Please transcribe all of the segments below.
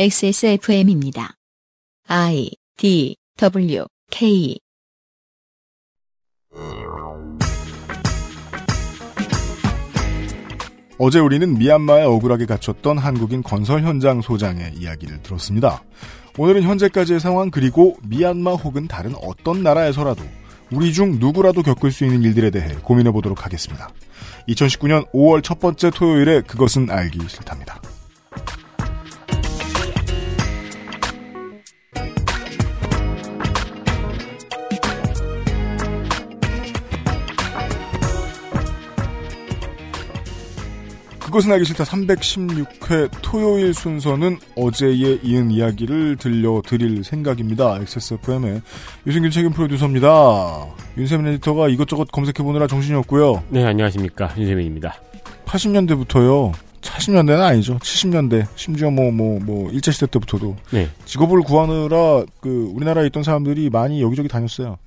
XSFM입니다. I D W K 어제 우리는 미얀마에 억울하게 갇혔던 한국인 건설 현장 소장의 이야기를 들었습니다. 오늘은 현재까지의 상황 그리고 미얀마 혹은 다른 어떤 나라에서라도 우리 중 누구라도 겪을 수 있는 일들에 대해 고민해 보도록 하겠습니다. 2019년 5월 첫 번째 토요일에 그것은 알기 싫답니다. 그것은 알기 싫다 316회 토요일 순서는 어제에 이은 이야기를 들려드릴 생각입니다. XSFM의 유승균 책임 프로듀서입니다. 윤세민 에디터가 이것저것 검색해보느라 정신이 없고요. 네, 안녕하십니까. 윤세민입니다. 80년대부터요. 80년대는 아니죠. 70년대, 심지어 뭐, 뭐, 뭐, 1차 시대 때부터도. 네. 직업을 구하느라, 그, 우리나라에 있던 사람들이 많이 여기저기 다녔어요.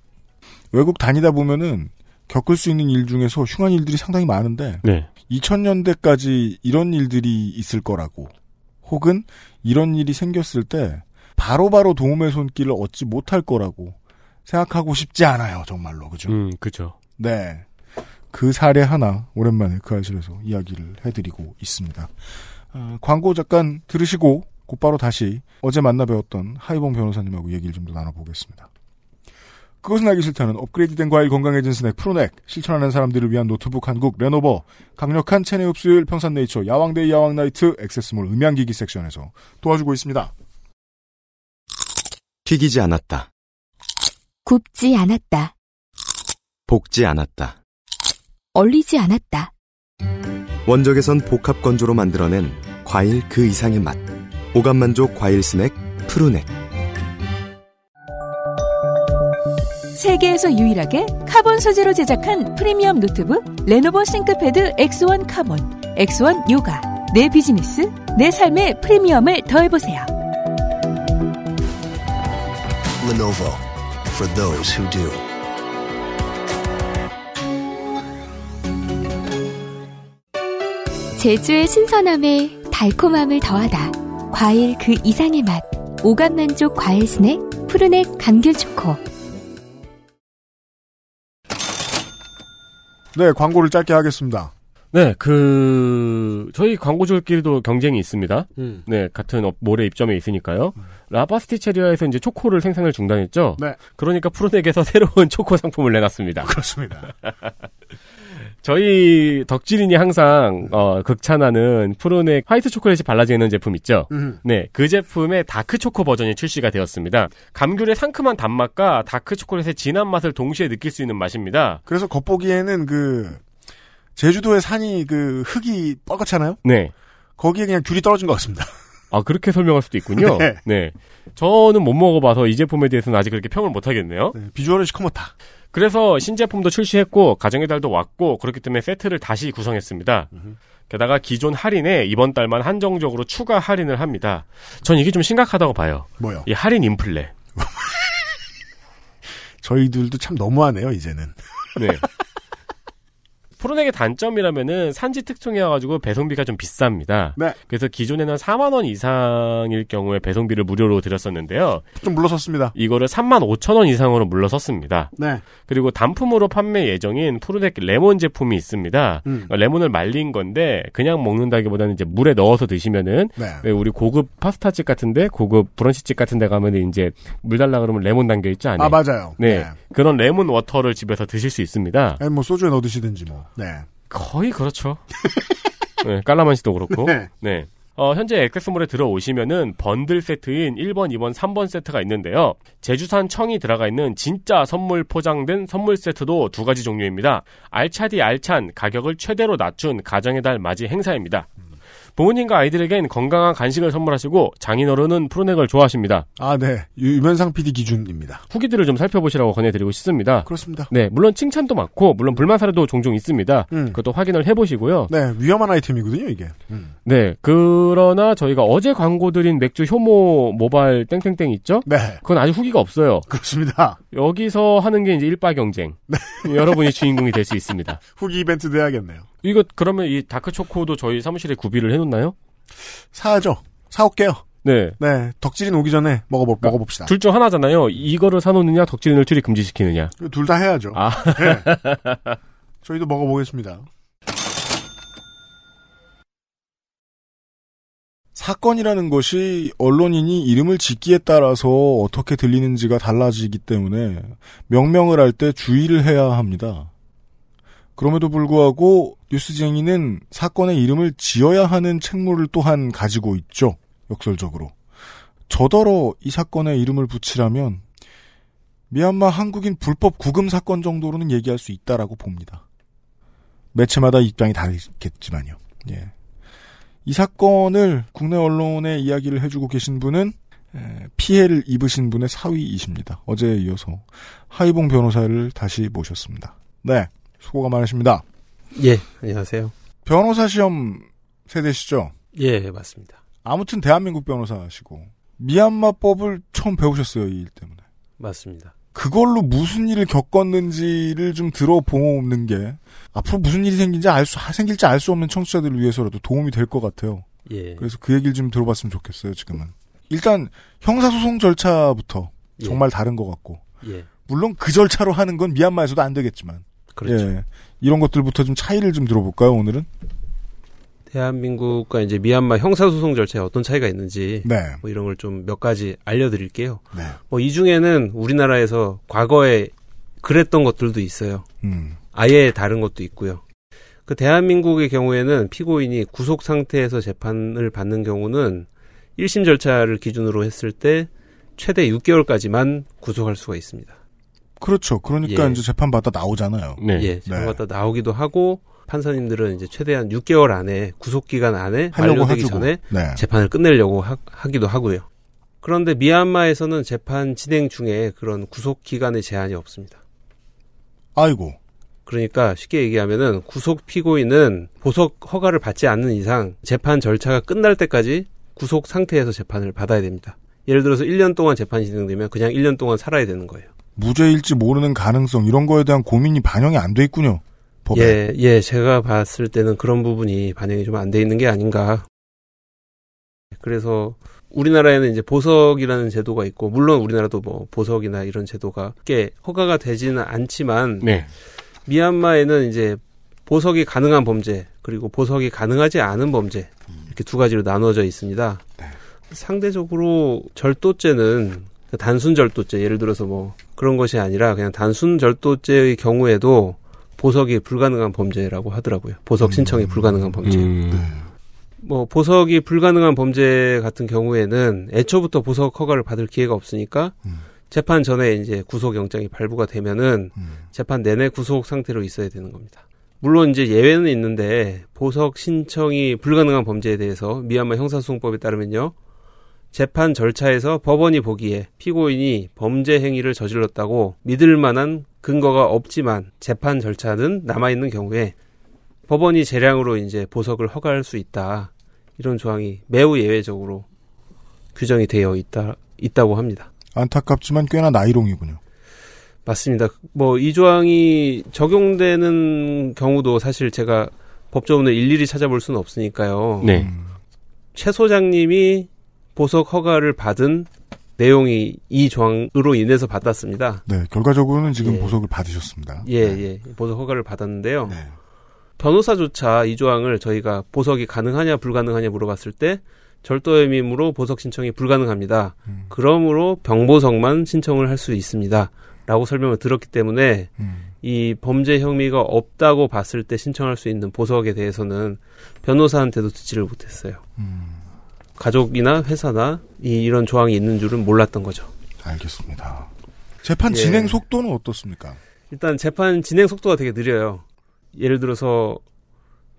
외국 다니다 보면은, 겪을 수 있는 일 중에서 흉한 일들이 상당히 많은데, 네. 2000년대까지 이런 일들이 있을 거라고, 혹은 이런 일이 생겼을 때, 바로 바로 도움의 손길을 얻지 못할 거라고 생각하고 싶지 않아요, 정말로. 그죠? 음, 그죠. 네. 그 사례 하나 오랜만에 그 알실에서 이야기를 해드리고 있습니다. 어, 광고 잠깐 들으시고 곧바로 다시 어제 만나 배웠던 하이봉 변호사님하고 얘기를 좀 더 나눠보겠습니다. 그것은 알기 싫다는 업그레이드된 과일 건강해진 스낵 푸르넥, 실천하는 사람들을 위한 노트북 한국 레노버, 강력한 체내 흡수율 평산네이처 야왕데이 야왕나이트 액세스몰 음향기기 섹션에서 도와주고 있습니다. 튀기지 않았다. 굽지 않았다. 볶지 않았다. 얼리지 않았다. 원적외선 복합 건조로 만들어낸 과일 그 이상의 맛. 오감만족 과일 스낵 푸르넥. 세계에서 유일하게 카본 소재로 제작한 프리미엄 노트북 레노버 싱크패드 X1 카본, X1 요가. 내 비즈니스, 내 삶의 프리미엄을 더해보세요. Lenovo for those who do. 제주의 신선함에 달콤함을 더하다. 과일 그 이상의 맛. 오감 만족 과일 스낵 푸르넥 감귤 초코. 네, 광고를 짧게 하겠습니다. 네, 그, 저희 광고주끼리도 경쟁이 있습니다. 음. 네, 같은 업- 몰에 입점해 있으니까요. 라바스티체리아에서 이제 초코를 생산을 중단했죠. 네. 그러니까 푸르넥에서 새로운 초코 상품을 내놨습니다. 그렇습니다. 저희 덕질인이 항상, 어, 극찬하는 푸르넥 화이트 초콜릿이 발라져 있는 제품 있죠. 음. 네, 그 제품의 다크 초코 버전이 출시가 되었습니다. 감귤의 상큼한 단맛과 다크 초콜릿의 진한 맛을 동시에 느낄 수 있는 맛입니다. 그래서 겉보기에는 그, 제주도의 산이 그 흙이 뻘겋잖아요? 네. 거기에 그냥 귤이 떨어진 것 같습니다. 아, 그렇게 설명할 수도 있군요. 네. 네. 저는 못 먹어봐서 이 제품에 대해서는 아직 그렇게 평을 못 하겠네요. 네, 비주얼은 시커멓다. 그래서 신제품도 출시했고, 가정의 달도 왔고, 그렇기 때문에 세트를 다시 구성했습니다. 게다가 기존 할인에 이번 달만 한정적으로 추가 할인을 합니다. 전 이게 좀 심각하다고 봐요. 뭐요? 이 할인 인플레. 저희들도 참 너무하네요, 이제는. 네. 프로넥의 단점이라면은 산지 특성이어가지고 배송비가 좀 비쌉니다. 네. 그래서 기존에는 4만 원 이상일 경우에 배송비를 무료로 드렸었는데요. 좀 물러섰습니다. 이거를 3만 5천 원 이상으로 물러섰습니다. 네. 그리고 단품으로 판매 예정인 푸르넥 레몬 제품이 있습니다. 음. 어, 레몬을 말린 건데 그냥 먹는다기보다는 이제 물에 넣어서 드시면은 네. 왜 우리 고급 파스타집 같은데 고급 브런치집 같은데 가면은 이제 물 달라 그러면 레몬 담겨 있죠 안에. 아, 맞아요. 네. 그런 레몬 water를 집에서 드실 수 있습니다. 아니, 뭐, 소주에 넣어 드시든지 뭐. 네. 거의 그렇죠. 네, 깔라만시도 그렇고. 네. 네. 어, 현재 액세스몰에 들어오시면은 번들 세트인 1번, 2번, 3번 세트가 있는데요. 제주산 청이 들어가 있는 진짜 선물 포장된 선물 세트도 두 가지 종류입니다. 알차디 알찬 가격을 최대로 낮춘 가정의 달 맞이 행사입니다. 부모님과 아이들에겐 건강한 간식을 선물하시고 장인어른은 프로넥을 좋아하십니다. 아, 네. 유- 유면상 PD 기준입니다. 후기들을 좀 살펴보시라고 권해드리고 싶습니다. 그렇습니다. 네, 물론 칭찬도 많고 물론 불만 사례도 종종 있습니다. 음. 그것도 확인을 해보시고요. 네, 위험한 아이템이거든요, 이게. 음. 네, 그러나 저희가 어제 광고 드린 맥주 효모 모바일 땡땡땡 있죠? 네. 그건 아직 후기가 없어요. 그렇습니다. 여기서 하는 게 이제 일바 경쟁. 여러분이 주인공이 될 수 있습니다. 후기 이벤트 돼야겠네요. 이거 그러면 이 다크 초코도 저희 사무실에 구비를 해놓나요? 사야죠. 사올게요. 네. 네, 덕질인 오기 전에 먹어보, 먹어봅시다. 둘 중 하나잖아요. 이거를 사놓느냐, 덕질 늘출이 금지시키느냐. 둘 다 해야죠. 아. 네. 저희도 먹어보겠습니다. 사건이라는 것이 언론인이 이름을 짓기에 따라서 어떻게 들리는지가 달라지기 때문에 명명을 할 때 주의를 해야 합니다. 그럼에도 불구하고 뉴스쟁이는 사건의 이름을 지어야 하는 책무를 또한 가지고 있죠. 역설적으로. 저더러 이 사건에 이름을 붙이라면 미얀마 한국인 불법 구금 사건 정도로는 얘기할 수 있다라고 봅니다. 매체마다 입장이 다르겠지만요. 예. 이 사건을 국내 언론에 이야기를 해주고 계신 분은 피해를 입으신 분의 사위이십니다. 어제에 이어서 하이봉 변호사를 다시 모셨습니다. 네, 수고가 많으십니다. 예, 안녕하세요. 변호사 시험 세대시죠? 예, 맞습니다. 아무튼 대한민국 변호사시고 미얀마법을 처음 배우셨어요, 이 일 때문에. 맞습니다. 그걸로 무슨 일을 겪었는지를 좀 들어보는 게 앞으로 무슨 일이 생긴지 알 수, 생길지 알 수 없는 청취자들을 위해서라도 도움이 될 것 같아요. 예. 그래서 그 얘기를 좀 들어봤으면 좋겠어요, 지금은. 일단, 형사소송 절차부터 예. 정말 다른 것 같고. 예. 물론 그 절차로 하는 건 미얀마에서도 안 되겠지만. 그렇죠. 예. 이런 것들부터 좀 차이를 좀 들어볼까요, 오늘은? 대한민국과 이제 미얀마 형사소송 절차에 어떤 차이가 있는지 네. 뭐 이런 걸 좀 몇 가지 알려드릴게요. 네. 뭐이 중에는 우리나라에서 과거에 그랬던 것들도 있어요. 음. 아예 다른 것도 있고요. 그 대한민국의 경우에는 피고인이 구속 상태에서 재판을 받는 경우는 1심 절차를 기준으로 했을 때 최대 6개월까지만 구속할 수가 있습니다. 그렇죠. 그러니까 예. 이제 재판받아 나오잖아요. 네. 예, 재판 받다 나오기도 하고 판사님들은 이제 최대한 6개월 안에 구속 기간 안에 해주고. 전에 네. 재판을 끝내려고 하, 하기도 하고요. 그런데 미얀마에서는 재판 진행 중에 그런 구속 기간의 제한이 없습니다. 아이고. 그러니까 쉽게 얘기하면은 구속 피고인은 보석 허가를 받지 않는 이상 재판 절차가 끝날 때까지 구속 상태에서 재판을 받아야 됩니다. 예를 들어서 1년 동안 재판이 진행되면 그냥 1년 동안 살아야 되는 거예요. 무죄일지 모르는 가능성, 이런 거에 대한 고민이 반영이 안 돼 있군요. 법에. 예, 예, 제가 봤을 때는 그런 부분이 반영이 좀 안 돼 있는 게 아닌가. 그래서 우리나라에는 이제 보석이라는 제도가 있고, 물론 우리나라도 뭐 보석이나 이런 제도가 꽤 허가가 되지는 않지만, 네. 미얀마에는 이제 보석이 가능한 범죄, 그리고 보석이 가능하지 않은 범죄, 이렇게 두 가지로 나눠져 있습니다. 상대적으로 절도죄는 그 단순 절도죄, 예를 들어서 뭐 그런 것이 아니라 그냥 단순 절도죄의 경우에도 보석이 불가능한 범죄라고 하더라고요. 보석 신청이 불가능한 범죄. 음. 뭐 보석이 불가능한 범죄 같은 경우에는 애초부터 보석 허가를 받을 기회가 없으니까 재판 전에 이제 구속 영장이 발부가 되면은 재판 내내 구속 상태로 있어야 되는 겁니다. 물론 이제 예외는 있는데 보석 신청이 불가능한 범죄에 대해서 미얀마 형사소송법에 따르면요. 재판 절차에서 법원이 보기에 피고인이 범죄 행위를 저질렀다고 믿을 만한 근거가 없지만 재판 절차는 남아있는 경우에 법원이 재량으로 이제 보석을 허가할 수 있다. 이런 조항이 매우 예외적으로 규정이 되어 있다, 있다고 합니다. 안타깝지만 꽤나 나이롱이군요. 맞습니다. 뭐 이 조항이 적용되는 경우도 사실 제가 법조문을 일일이 찾아볼 수는 없으니까요. 네. 음. 최 소장님이 보석 허가를 받은 내용이 이 조항으로 인해서 받았습니다. 네, 결과적으로는 지금 예. 보석을 받으셨습니다. 예, 네. 예. 보석 허가를 받았는데요. 네. 변호사조차 이 조항을 저희가 보석이 가능하냐 불가능하냐 물어봤을 때 절도 혐의로 보석 신청이 불가능합니다. 음. 그러므로 병보석만 신청을 할 수 있습니다. 라고 설명을 들었기 때문에 음. 이 범죄 혐의가 없다고 봤을 때 신청할 수 있는 보석에 대해서는 변호사한테도 듣지를 못했어요. 음. 가족이나 회사나 이, 이런 조항이 있는 줄은 몰랐던 거죠. 알겠습니다. 재판 예. 진행 속도는 어떻습니까? 일단 재판 진행 속도가 되게 느려요. 예를 들어서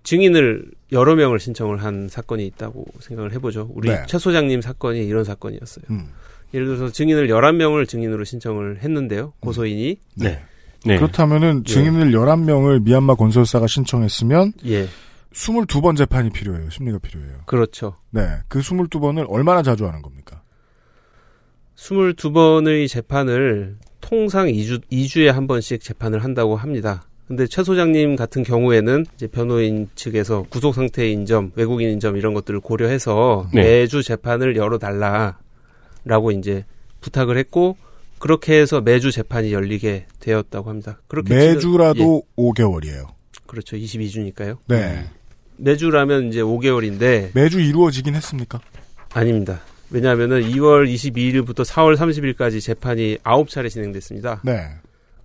증인을 여러 명을 신청을 한 사건이 있다고 생각을 해보죠. 우리 네. 최 소장님 사건이 이런 사건이었어요. 음. 예를 들어서 증인을 11명을 증인으로 신청을 했는데요. 고소인이. 네. 네. 그렇다면은 예. 증인을 11명을 미얀마 건설사가 신청했으면 예. 22번 재판이 필요해요. 심리가 필요해요. 그렇죠. 네. 그 22번을 얼마나 자주 하는 겁니까? 22번의 재판을 통상 2주, 2주에 한 번씩 재판을 한다고 합니다. 근데 최 소장님 같은 경우에는 이제 변호인 측에서 구속 상태의 인점, 외국인 인 점 이런 것들을 고려해서 네. 매주 재판을 열어달라라고 이제 부탁을 했고 그렇게 해서 매주 재판이 열리게 되었다고 합니다. 그렇게 매주라도 예. 5개월이에요. 그렇죠. 22주니까요. 네. 매주라면 이제 5개월인데 매주 이루어지긴 했습니까? 아닙니다. 왜냐하면은 2월 22일부터 4월 30일까지 재판이 9차례 진행됐습니다. 네.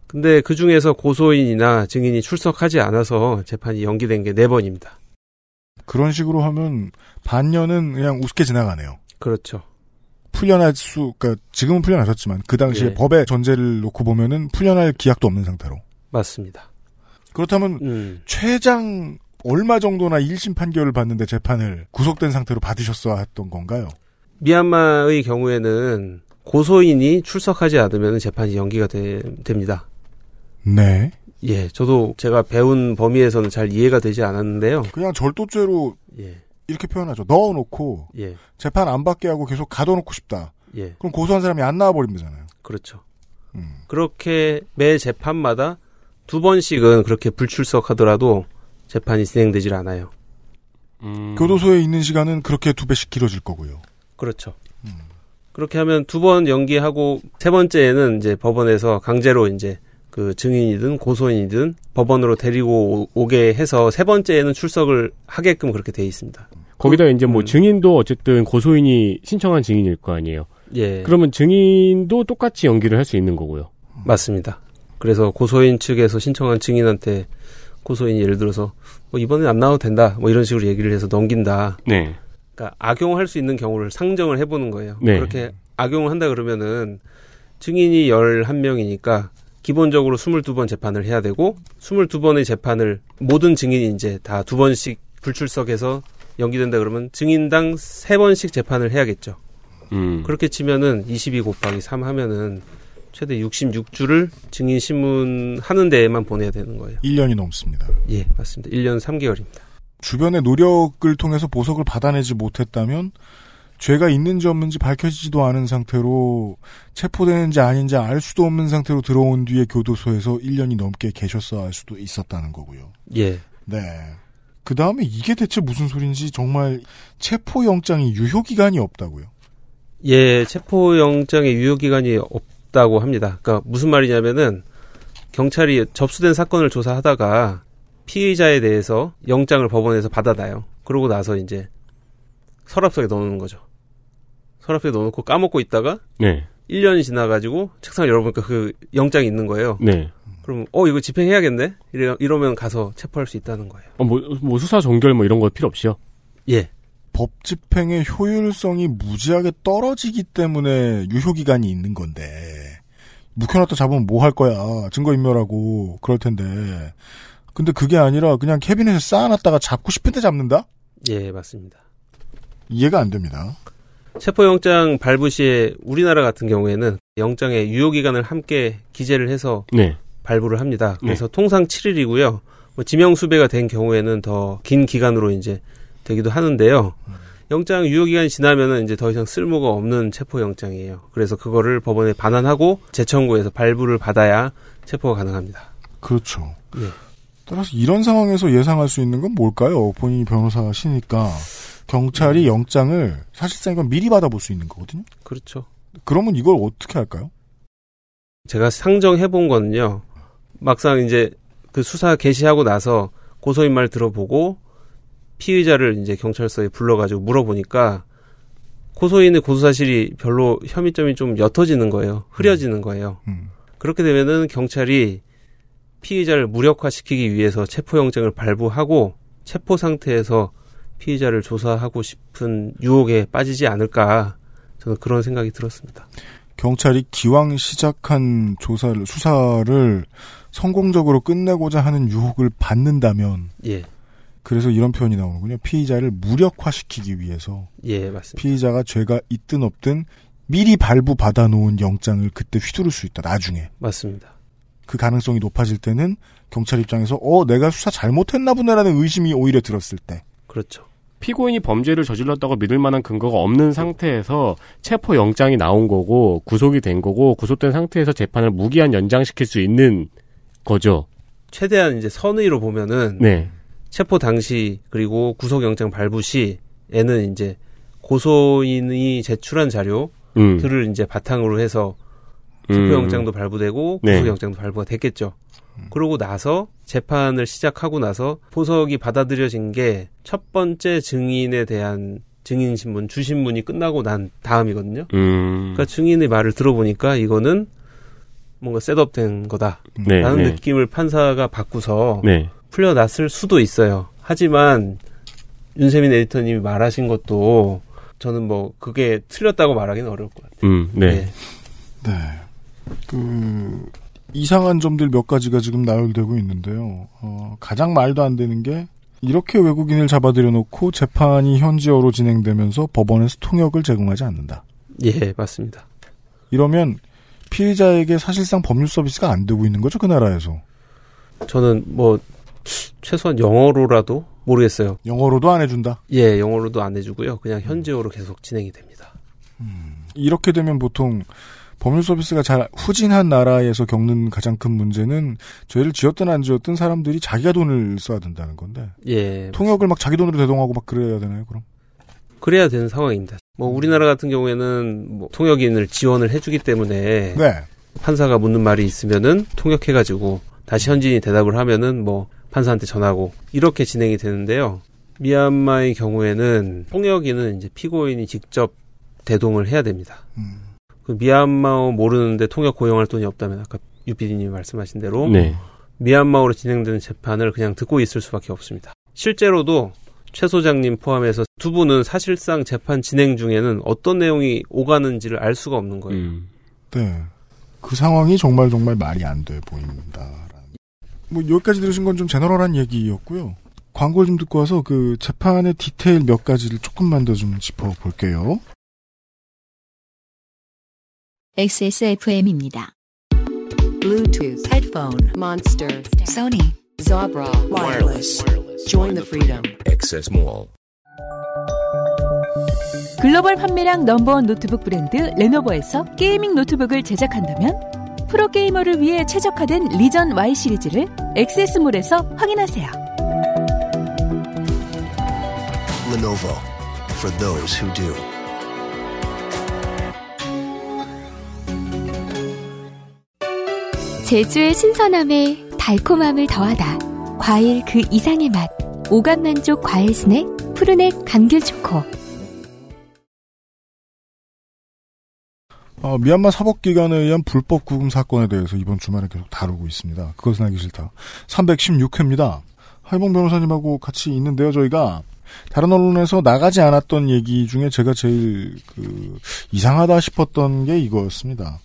근데 그 중에서 고소인이나 증인이 출석하지 않아서 재판이 연기된 게 4번입니다. 그런 식으로 하면 반년은 그냥 우습게 지나가네요. 그렇죠. 풀려날 수, 그러니까 지금은 풀려나셨지만 그 당시에 예. 법의 전제를 놓고 보면은 풀려날 기약도 없는 상태로. 맞습니다. 그렇다면 음, 최장 얼마 정도나 1심 판결을 받는데 재판을 구속된 상태로 받으셨어야 했던 건가요? 미얀마의 경우에는 고소인이 출석하지 않으면 재판이 연기가 되- 됩니다. 네. 예, 저도 제가 배운 범위에서는 잘 이해가 되지 않았는데요. 그냥 절도죄로 예, 이렇게 표현하죠. 넣어놓고 예, 재판 안 받게 하고 계속 가둬놓고 싶다. 예, 그럼 고소한 사람이 안 나와버리면 되잖아요. 그렇죠. 음. 그렇게 매 재판마다 두 번씩은 그렇게 불출석하더라도 재판이 진행되질 않아요. 음. 교도소에 있는 시간은 그렇게 두 배씩 길어질 거고요. 그렇죠. 그렇게 하면 두 번 연기하고 세 번째에는 이제 법원에서 강제로 이제 그 증인이든 고소인이든 법원으로 데리고 오- 오게 해서 세 번째에는 출석을 하게끔 그렇게 돼 있습니다. 거기다 이제 뭐 음. 증인도 어쨌든 고소인이 신청한 증인일 거 아니에요. 예. 그러면 증인도 똑같이 연기를 할 수 있는 거고요. 맞습니다. 그래서 고소인 측에서 신청한 증인한테 고소인이 예를 들어서 뭐 이번엔 안 나와도 된다 뭐 이런 식으로 얘기를 해서 넘긴다. 네. 그러니까 악용할 수 있는 경우를 상정을 해보는 거예요. 네. 그렇게 악용을 한다 그러면은 증인이 11명이니까 기본적으로 22번 재판을 해야 되고 22번의 재판을 모든 증인이 이제 다 두 번씩 불출석해서 연기된다 그러면 증인당 세 번씩 재판을 해야겠죠. 음. 그렇게 치면은 22 곱하기 3 하면은 최대 66주를 증인 신문 하는 데에만 보내야 되는 거예요. 1년이 넘습니다. 예, 맞습니다. 1년 3개월입니다. 주변의 노력을 통해서 보석을 받아내지 못했다면 죄가 있는지 없는지 밝혀지지도 않은 상태로 체포되는지 아닌지 알 수도 없는 상태로 들어온 뒤에 교도소에서 1년이 넘게 계셨어야 할 수도 있었다는 거고요. 예. 네. 그 다음에 이게 대체 무슨 소린지 정말 체포영장이 유효기간이 없다고요. 예, 체포영장의 유효기간이 없 다고 합니다. 그러니까 무슨 말이냐면은 경찰이 접수된 사건을 조사하다가 피의자에 대해서 영장을 법원에서 받아놔요. 그러고 나서 이제 서랍속에 넣어놓는 거죠. 서랍속에 넣어놓고 까먹고 있다가 네. 1년이 지나가지고 책상을 열어보니까 그 영장이 있는 거예요. 네. 그럼 어 이거 집행해야겠네. 이러, 이러면 가서 체포할 수 있다는 거예요. 어, 뭐, 뭐 수사 종결 뭐 이런 거 필요 없이요. 예, 법 집행의 효율성이 무지하게 떨어지기 때문에 유효기간이 있는 건데 묵혀놨다 잡으면 뭐 할 거야 증거인멸하고 그럴 텐데 근데 그게 아니라 그냥 캐비넷에 쌓아놨다가 잡고 싶은 데 잡는다? 예 맞습니다. 이해가 안 됩니다. 체포영장 발부 시에 우리나라 같은 경우에는 영장의 유효기간을 함께 기재를 해서 네. 발부를 합니다. 그래서 통상 7일이고요. 뭐 지명수배가 된 경우에는 더 긴 기간으로 이제 되기도 하는데요. 영장 유효 기간이 지나면은 이제 더 이상 쓸모가 없는 체포 영장이에요. 그래서 그거를 법원에 반환하고 재청구해서 발부를 받아야 체포가 가능합니다. 그렇죠. 예. 따라서 이런 상황에서 예상할 수 있는 건 뭘까요? 본인이 변호사시니까 경찰이 영장을 사실상 이건 미리 받아볼 수 있는 거거든요. 그렇죠. 그러면 이걸 어떻게 할까요? 제가 상정해 본 거는요. 막상 이제 그 수사 개시하고 나서 고소인 말 들어보고 피의자를 이제 경찰서에 불러가지고 물어보니까 고소인의 고소 사실이 별로 혐의점이 좀 옅어지는 거예요. 흐려지는 거예요. 음. 그렇게 되면은 경찰이 피의자를 무력화시키기 위해서 체포영장을 발부하고 체포 상태에서 피의자를 조사하고 싶은 유혹에 빠지지 않을까 저는 그런 생각이 들었습니다. 경찰이 기왕 시작한 조사를 수사를 성공적으로 끝내고자 하는 유혹을 받는다면 예, 그래서 이런 표현이 나오는군요. 피의자를 무력화시키기 위해서 예 맞습니다. 피의자가 죄가 있든 없든 미리 발부 받아놓은 영장을 그때 휘두를 수 있다. 나중에 맞습니다. 그 가능성이 높아질 때는 경찰 입장에서 어 내가 수사 잘못했나 보네라는 의심이 오히려 들었을 때 그렇죠. 피고인이 범죄를 저질렀다고 믿을 만한 근거가 없는 상태에서 체포 영장이 나온 거고 구속이 된 거고 구속된 상태에서 재판을 무기한 연장시킬 수 있는 거죠. 최대한 이제 선의로 보면은 네. 체포 당시 그리고 구속영장 발부 시에는 이제 고소인이 제출한 자료들을 음. 이제 바탕으로 해서 음. 체포영장도 발부되고 네. 구속영장도 발부가 됐겠죠. 그러고 나서 재판을 시작하고 나서 보석이 받아들여진 게 첫 번째 증인에 대한 증인 신문 주신문이 끝나고 난 다음이거든요. 음. 그러니까 증인의 말을 들어보니까 이거는 뭔가 셋업된 거다라는 네. 네. 느낌을 판사가 받고서 네. 풀려났을 수도 있어요. 하지만 윤세민 에디터님이 말하신 것도 저는 뭐 그게 틀렸다고 말하기는 어려울 것 같아요. 음. 네. 네. 그 이상한 점들 몇 가지가 지금 나열되고 있는데요. 어, 가장 말도 안 되는 게 이렇게 외국인을 잡아들여 놓고 재판이 현지어로 진행되면서 법원에서 통역을 제공하지 않는다. 예, 맞습니다. 이러면 피해자에게 사실상 법률 서비스가 안 되고 있는 거죠, 그 나라에서. 저는 뭐 최소한 영어로라도 모르겠어요. 영어로도 안 해준다. 예, 영어로도 안 해주고요. 그냥 현지어로 계속 진행이 됩니다. 이렇게 되면 보통 법률 서비스가 잘 후진한 나라에서 겪는 가장 큰 문제는 죄를 지었든 안 지었든 사람들이 자기가 돈을 써야 된다는 건데 예, 통역을 막 자기 돈으로 대동하고 막 그래야 되나요? 그럼 그래야 되는 상황입니다. 뭐 우리나라 같은 경우에는 뭐 통역인을 지원을 해주기 때문에 네. 판사가 묻는 말이 있으면은 통역해가지고 다시 현지인이 대답을 하면은 뭐 판사한테 전하고 이렇게 진행이 되는데요. 미얀마의 경우에는 통역인은 이제 피고인이 직접 대동을 해야 됩니다. 음. 그 미얀마어 모르는데 통역 고용할 돈이 없다면 아까 유피디님이 말씀하신 대로 네. 미얀마어로 진행되는 재판을 그냥 듣고 있을 수밖에 없습니다. 실제로도 최 소장님 포함해서 두 분은 사실상 재판 진행 중에는 어떤 내용이 오가는지를 알 수가 없는 거예요. 음. 네. 그 상황이 정말 정말 말이 안 돼 보입니다. 뭐 여기까지 들으신 건 좀 제너럴한 얘기였고요. 광고를 좀 듣고 와서 그 재판의 디테일 몇 가지를 조금만 더 좀 짚어볼게요. XSFM입니다. Bluetooth, headphone, Monster, Sony, Jabra, wireless. Join the freedom. Access Mall. 글로벌 판매량 넘버원 노트북 브랜드 레노버에서 gaming 노트북을 제작한다면 프로게이머를 위해 최적화된 리전 Y 시리즈를 액세스몰에서 확인하세요. Lenovo for those who do. 제주의 신선함에 달콤함을 더하다. 과일 그 이상의 맛. 오감 만족 과일 스낵 푸르넥 감귤 초코. 어, 미얀마 사법기관에 의한 불법 구금 사건에 대해서 이번 주말에 계속 다루고 있습니다. 그것은 알기 싫다. 316회입니다. 하이봉 변호사님하고 같이 있는데요, 저희가. 다른 언론에서 나가지 않았던 얘기 중에 제가 제일 그 이상하다 싶었던 게 이거였습니다.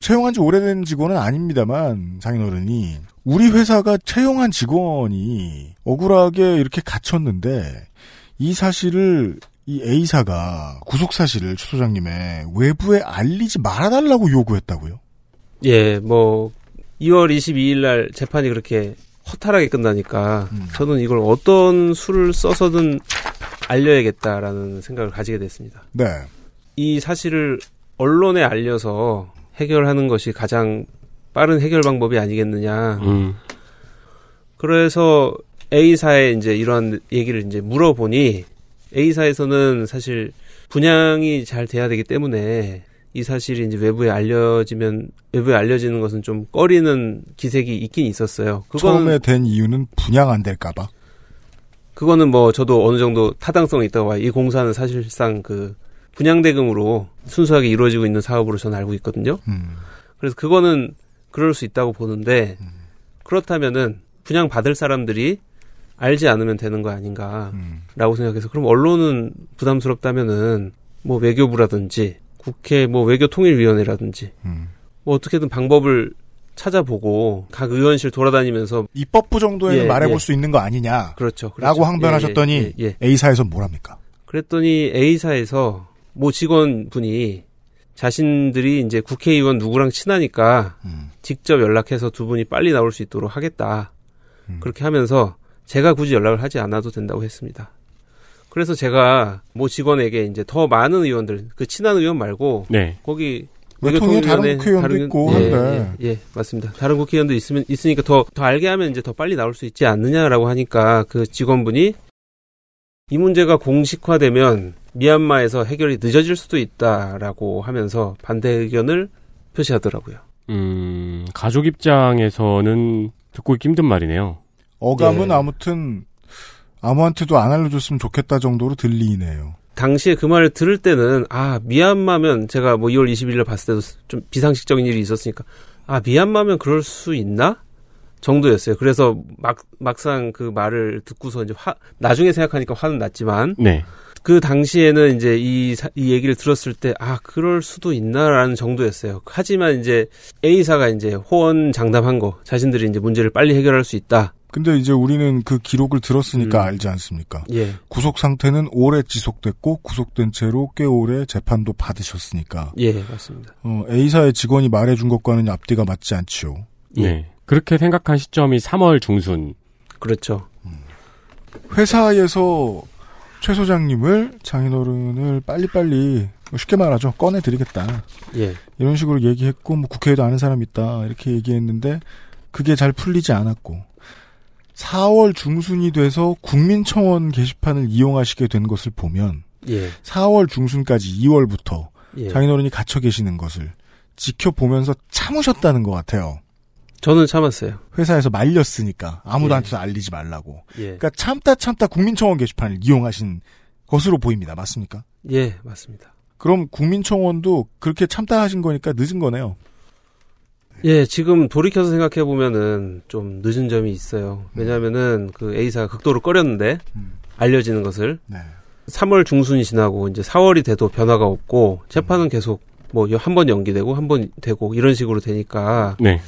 채용한 지 오래된 직원은 아닙니다만 장인어른이 우리 회사가 채용한 직원이 억울하게 이렇게 갇혔는데 이 사실을 이 A사가 구속 사실을 추 소장님의 외부에 알리지 말아달라고 요구했다고요. 예, 뭐 2월 22일 날 재판이 그렇게 허탈하게 끝나니까 저는 이걸 어떤 수를 써서든 알려야겠다라는 생각을 가지게 됐습니다. 네. 이 사실을 언론에 알려서 해결하는 것이 가장 빠른 해결 방법이 아니겠느냐. 음. 그래서 A사에 이제 이런 얘기를 이제 물어보니 A사에서는 사실 분양이 잘 돼야 되기 때문에 이 사실이 이제 외부에 알려지면 외부에 알려지는 것은 좀 꺼리는 기색이 있긴 있었어요. 처음에 된 이유는 분양 안 될까봐. 그거는 뭐 저도 어느 정도 타당성이 있다고 봐요. 이 공사는 사실상 그 분양 대금으로 순수하게 이루어지고 있는 사업으로 저는 알고 있거든요. 음. 그래서 그거는 그럴 수 있다고 보는데 그렇다면은 분양 받을 사람들이 알지 않으면 되는 거 아닌가라고 음. 생각해서 그럼 언론은 부담스럽다면은 뭐 외교부라든지 국회 뭐 외교통일위원회라든지 음. 뭐 어떻게든 방법을 찾아보고 각 의원실 돌아다니면서 입법부 정도에는 예, 말해볼 예. 수 있는 거 아니냐. 그렇죠. 그렇죠. 라고 항변하셨더니 예, 예, 예. A사에서 뭐랍니까? 그랬더니 A사에서 모 직원분이 자신들이 이제 국회의원 누구랑 친하니까 음. 직접 연락해서 두 분이 빨리 나올 수 있도록 하겠다. 음. 그렇게 하면서 제가 굳이 연락을 하지 않아도 된다고 했습니다. 그래서 제가 모 직원에게 이제 더 많은 의원들, 그 친한 의원 말고 네. 거기 외통위에 다른 국회의원도 다른- 있고 예, 한데. 예, 예, 맞습니다. 다른 국회의원도 있으면 있으니까 더 더 알게 하면 이제 더 빨리 나올 수 있지 않느냐라고 하니까 그 직원분이 이 문제가 공식화되면 미얀마에서 해결이 늦어질 수도 있다라고 하면서 반대 의견을 표시하더라고요. 음, 가족 입장에서는 듣고 있기 힘든 말이네요. 어감은 예. 아무튼 아무한테도 안 알려줬으면 좋겠다 정도로 들리네요. 당시에 그 말을 들을 때는 아 미얀마면 제가 뭐 2월 20일에 봤을 때도 좀 비상식적인 일이 있었으니까 아 미얀마면 그럴 수 있나 정도였어요. 그래서 막 막상 그 말을 듣고서 이제 화 나중에 생각하니까 화는 났지만 네. 그 당시에는 이제 이, 사- 이 얘기를 들었을 때, 아, 그럴 수도 있나라는 정도였어요. 하지만 이제 A사가 이제 호언 장담한 거, 자신들이 이제 문제를 빨리 해결할 수 있다. 근데 이제 우리는 그 기록을 들었으니까 음. 알지 않습니까? 예. 구속 상태는 오래 지속됐고 구속된 채로 꽤 오래 재판도 받으셨으니까 예, 맞습니다. 어, A사의 직원이 말해준 것과는 앞뒤가 맞지 않지요. 예. 네. 그렇게 생각한 시점이 3월 중순. 그렇죠. 회사에서 최 소장님을 장인어른을 빨리빨리 쉽게 말하죠 꺼내드리겠다 예. 이런 식으로 얘기했고 뭐 국회에도 아는 사람 있다 이렇게 얘기했는데 그게 잘 풀리지 않았고 4월 중순이 돼서 국민청원 게시판을 이용하시게 된 것을 보면 예. 4월 중순까지 2월부터 예. 장인어른이 갇혀 계시는 것을 지켜보면서 참으셨다는 것 같아요. 저는 참았어요. 회사에서 말렸으니까 아무도 예. 한테도 알리지 말라고. 예. 그러니까 참다 참다 국민청원 게시판을 이용하신 것으로 보입니다. 맞습니까? 예, 맞습니다. 그럼 국민청원도 그렇게 참다 하신 거니까 늦은 거네요. 예, 지금 돌이켜서 생각해 보면은 좀 늦은 점이 있어요. 왜냐면은 그 A사가 극도로 꺼렸는데 음. 알려지는 것을 네. 3월 중순이 지나고 이제 4월이 돼도 변화가 없고 재판은 계속 뭐 한 번 연기되고 한 번 되고 이런 식으로 되니까 네.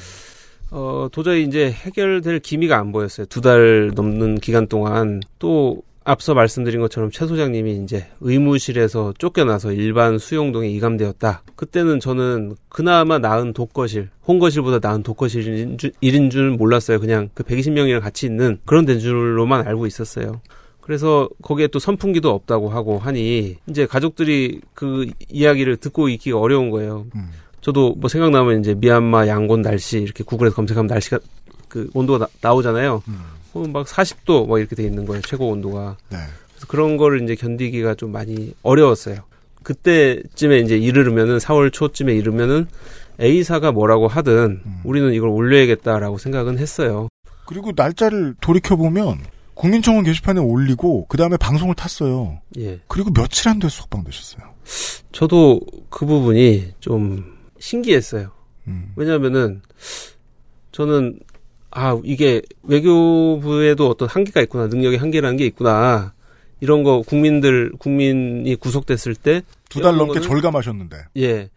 어 도저히 이제 해결될 기미가 안 보였어요. 두 달 넘는 기간 동안 또 앞서 말씀드린 것처럼 최 소장님이 이제 의무실에서 쫓겨나서 일반 수용동에 이감되었다. 그때는 저는 그나마 나은 독거실, 홍거실보다 나은 독거실인 줄, 일인 줄 몰랐어요. 그냥 그 120명이랑 같이 있는 그런 된 줄로만 알고 있었어요. 그래서 거기에 또 선풍기도 없다고 하고 하니 이제 가족들이 그 이야기를 듣고 있기가 어려운 거예요. 음. 저도 뭐 생각나면 이제 미얀마 양곤 날씨 이렇게 구글에서 검색하면 날씨가 그 온도가 나, 오잖아요 음. 어, 막 40도 막 이렇게 돼 있는 거예요. 최고 온도가. 네. 그래서 그런 거를 이제 견디기가 좀 많이 어려웠어요. 그때쯤에 이제 이르면은 4월 초쯤에 이르면은 A사가 뭐라고 하든 음. 우리는 이걸 올려야겠다라고 생각은 했어요. 그리고 날짜를 돌이켜 보면 국민청원 게시판에 올리고 그 다음에 방송을 탔어요. 예. 그리고 며칠 안 돼서 석방되셨어요. 저도 그 부분이 좀 신기했어요. 음. 왜냐면은 저는 아 이게 외교부에도 어떤 한계가 있구나 능력의 한계라는 게 있구나 이런 거 국민들 국민이 구속됐을 때 두 달 넘게 절감하셨는데. 예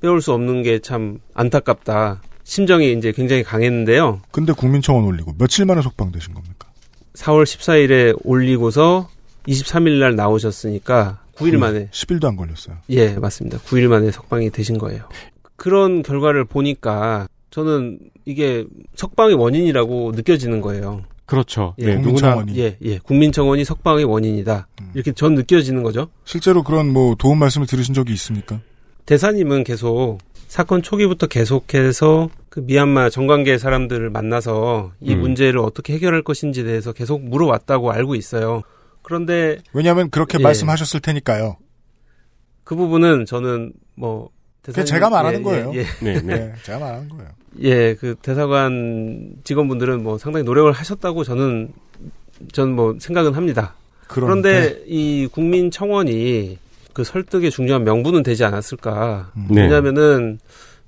빼올 수 없는 게 참 안타깝다 심정이 이제 굉장히 강했는데요 근데 국민청원 올리고 며칠 만에 석방되신 겁니까? 4월 14일에 올리고서 23일 날 나오셨으니까 9일 만에 10일도 안 걸렸어요. 예, 맞습니다. 9일 만에 석방이 되신 거예요. 그런 결과를 보니까 저는 이게 석방의 원인이라고 느껴지는 거예요. 그렇죠. 예, 네, 국민청원이. 예, 예. 국민청원이 석방의 원인이다. 음. 이렇게 전 느껴지는 거죠. 실제로 그런 뭐 도움 말씀을 들으신 적이 있습니까? 대사님은 계속 사건 초기부터 계속해서 그 미얀마 정관계 사람들을 만나서 이 음. 문제를 어떻게 해결할 것인지에 대해서 계속 물어왔다고 알고 있어요. 그런데 왜냐하면 그렇게 예. 말씀하셨을 테니까요. 그 부분은 저는 뭐 그게 제가 말하는 예, 거예요. 예, 예. 네, 네. 네, 제가 말하는 거예요. 예, 그 대사관 직원분들은 뭐 상당히 노력을 하셨다고 저는 저는 뭐 생각은 합니다. 그런데, 그런데 이 국민청원이 그 설득의 중요한 명분은 되지 않았을까? 음. 네. 왜냐하면은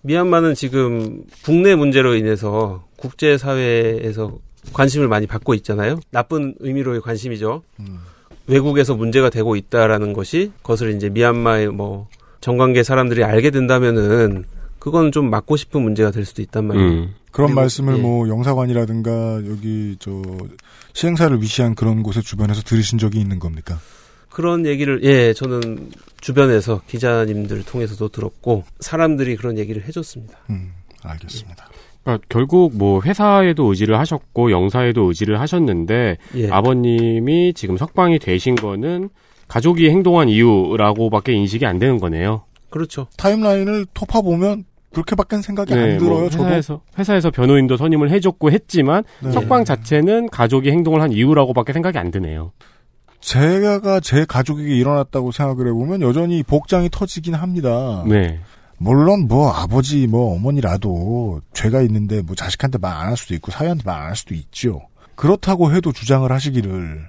미얀마는 지금 국내 문제로 인해서 국제 사회에서 관심을 많이 받고 있잖아요. 나쁜 의미로의 관심이죠. 음. 외국에서 문제가 되고 있다라는 것이 그것을 이제 미얀마의 뭐 정관계 사람들이 알게 된다면은 그건 좀 막고 싶은 문제가 될 수도 있단 말이에요. 음. 그런 그리고- 말씀을 예. 뭐 영사관이라든가 여기 저 시행사를 위시한 그런 곳의 주변에서 들으신 적이 있는 겁니까? 그런 얘기를 예 저는 주변에서 기자님들 통해서도 들었고 사람들이 그런 얘기를 해줬습니다. 음, 알겠습니다. 그러니까 결국 뭐 회사에도 의지를 하셨고 영사에도 의지를 하셨는데 예. 아버님이 지금 석방이 되신 거는 가족이 행동한 이유라고밖에 인식이 안 되는 거네요. 그렇죠. 타임라인을 토파 보면 그렇게밖에 생각이 네, 안 들어요. 뭐 저도 회사에서 회사에서 변호인도 선임을 해줬고 했지만 네. 석방 자체는 가족이 행동을 한 이유라고밖에 생각이 안 드네요. 제가 제 가족에게 일어났다고 생각을 해보면 여전히 복장이 터지긴 합니다. 네. 물론 뭐 아버지 뭐 어머니라도 죄가 있는데 뭐 자식한테 말 안 할 수도 있고 사위한테 말 안 할 수도 있죠. 그렇다고 해도 주장을 하시기를